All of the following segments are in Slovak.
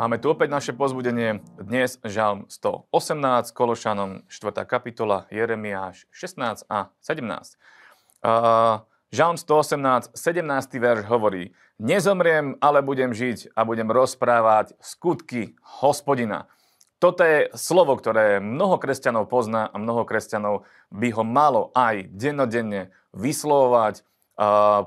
Máme tu opäť naše pozbudenie. Dnes žalm 118, Kološanom 4. kapitola, Jeremiáš 16 a 17. Uh, žalm 118, 17. verš hovorí Nezomriem, ale budem žiť a budem rozprávať skutky hospodina. Toto je slovo, ktoré mnoho kresťanov pozná a mnoho kresťanov by ho malo aj dennodenne vyslovovať,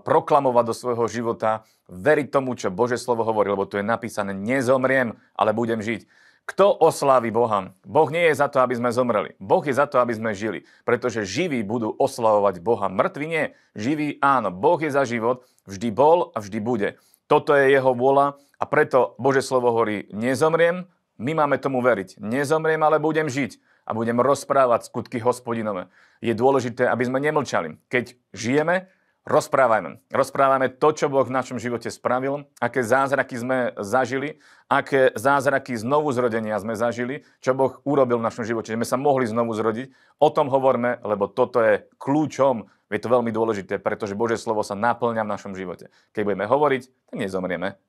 proklamovať do svojho života, veriť tomu, čo Bože slovo hovorí, lebo tu je napísané, nezomriem, ale budem žiť. Kto oslávi Boha? Boh nie je za to, aby sme zomreli. Boh je za to, aby sme žili. Pretože živí budú oslavovať Boha. Mŕtvi nie. Živí áno. Boh je za život. Vždy bol a vždy bude. Toto je jeho vôľa a preto Bože slovo hovorí, nezomriem, my máme tomu veriť. Nezomriem, ale budem žiť a budem rozprávať skutky hospodinové. Je dôležité, aby sme nemlčali. Keď žijeme, Rozprávajme. Rozprávajme to, čo Boh v našom živote spravil, aké zázraky sme zažili, aké zázraky znovu zrodenia sme zažili, čo Boh urobil v našom živote, že sme sa mohli znovu zrodiť. O tom hovorme, lebo toto je kľúčom, je to veľmi dôležité, pretože Božie slovo sa naplňa v našom živote. Keď budeme hovoriť, tak nezomrieme.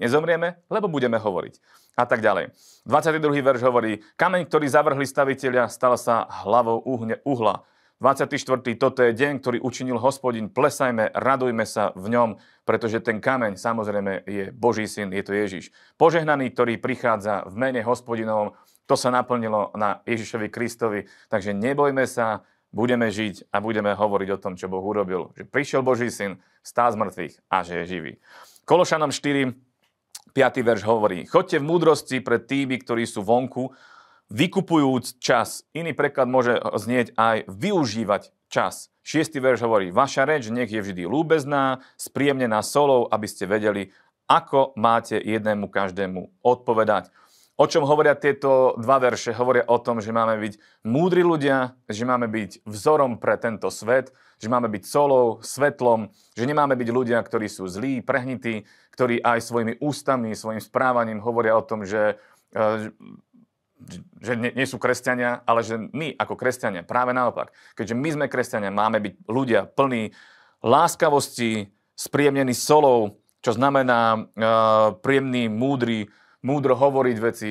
Nezomrieme, lebo budeme hovoriť. A tak ďalej. 22. verš hovorí, kameň, ktorý zavrhli staviteľia, stal sa hlavou uhla 24. Toto je deň, ktorý učinil hospodin. Plesajme, radujme sa v ňom, pretože ten kameň samozrejme je Boží syn, je to Ježiš. Požehnaný, ktorý prichádza v mene hospodinovom, to sa naplnilo na Ježišovi Kristovi. Takže nebojme sa, budeme žiť a budeme hovoriť o tom, čo Boh urobil. Že prišiel Boží syn, stál z mŕtvych a že je živý. Kološanom 4, 5. verš hovorí, chodte v múdrosti pred tými, ktorí sú vonku, vykupujúc čas. Iný preklad môže znieť aj využívať čas. Šiestý verš hovorí, vaša reč nech je vždy lúbezná, spríjemnená solou, aby ste vedeli, ako máte jednému každému odpovedať. O čom hovoria tieto dva verše? Hovoria o tom, že máme byť múdri ľudia, že máme byť vzorom pre tento svet, že máme byť solou, svetlom, že nemáme byť ľudia, ktorí sú zlí, prehnití, ktorí aj svojimi ústami, svojim správaním hovoria o tom, že že nie, nie sú kresťania, ale že my ako kresťania, práve naopak, keďže my sme kresťania, máme byť ľudia plní láskavosti, spríjemnení solou, čo znamená uh, príjemný, múdry, múdro hovoriť veci.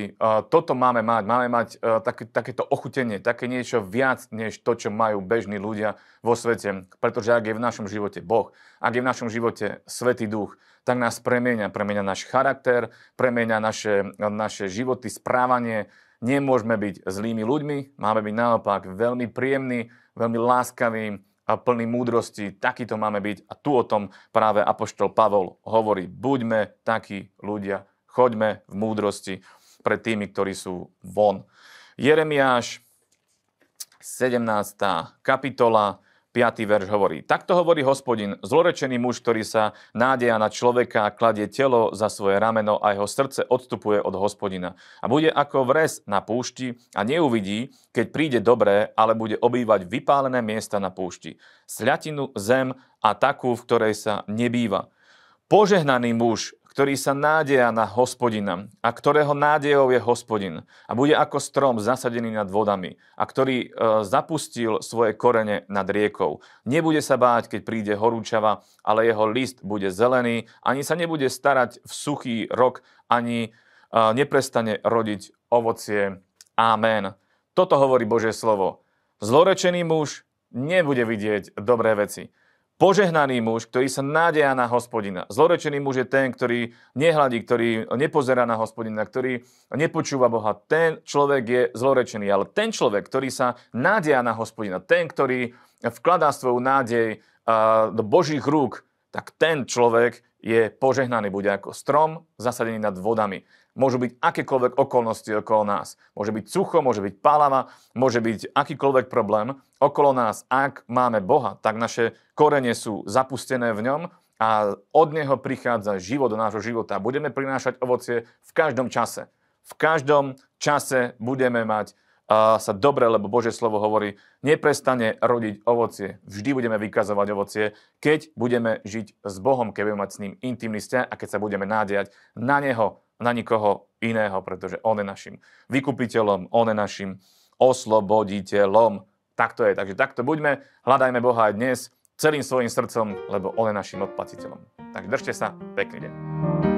Toto máme mať. Máme mať uh, také, takéto ochutenie, také niečo viac, než to, čo majú bežní ľudia vo svete. Pretože ak je v našom živote Boh, ak je v našom živote Svetý Duch, tak nás premenia. Premenia náš charakter, premenia naše, naše životy, správanie, Nemôžeme byť zlými ľuďmi, máme byť naopak veľmi príjemní, veľmi láskaví a plný múdrosti. Takýto máme byť a tu o tom práve Apoštol Pavol hovorí. Buďme takí ľudia, choďme v múdrosti pred tými, ktorí sú von. Jeremiáš 17. kapitola 5. verš hovorí. Takto hovorí hospodin, zlorečený muž, ktorý sa nádeja na človeka, kladie telo za svoje rameno a jeho srdce odstupuje od hospodina. A bude ako vres na púšti a neuvidí, keď príde dobré, ale bude obývať vypálené miesta na púšti. Sľatinu, zem a takú, v ktorej sa nebýva. Požehnaný muž, ktorý sa nádeja na hospodina a ktorého nádejou je hospodin a bude ako strom zasadený nad vodami a ktorý e, zapustil svoje korene nad riekou. Nebude sa báť, keď príde horúčava, ale jeho list bude zelený, ani sa nebude starať v suchý rok, ani e, neprestane rodiť ovocie. Amen. Toto hovorí Božie slovo. Zlorečený muž nebude vidieť dobré veci. Požehnaný muž, ktorý sa nádeja na hospodina. Zlorečený muž je ten, ktorý nehľadí, ktorý nepozerá na hospodina, ktorý nepočúva Boha. Ten človek je zlorečený. Ale ten človek, ktorý sa nádeja na hospodina, ten, ktorý vkladá svoju nádej do Božích rúk, tak ten človek je požehnaný, bude ako strom zasadený nad vodami. Môžu byť akékoľvek okolnosti okolo nás. Môže byť sucho, môže byť pálava, môže byť akýkoľvek problém okolo nás. Ak máme Boha, tak naše korene sú zapustené v ňom a od Neho prichádza život do nášho života. Budeme prinášať ovocie v každom čase. V každom čase budeme mať uh, sa dobre, lebo Božie slovo hovorí, neprestane rodiť ovocie. Vždy budeme vykazovať ovocie, keď budeme žiť s Bohom, keď budeme mať s ním intimný vzťah a keď sa budeme nádejať na Neho, na nikoho iného, pretože On je našim vykupiteľom, On je našim osloboditeľom. Tak to je. Takže takto buďme, hľadajme Boha aj dnes celým svojim srdcom, lebo On je našim odplatiteľom. Tak držte sa, pekný deň.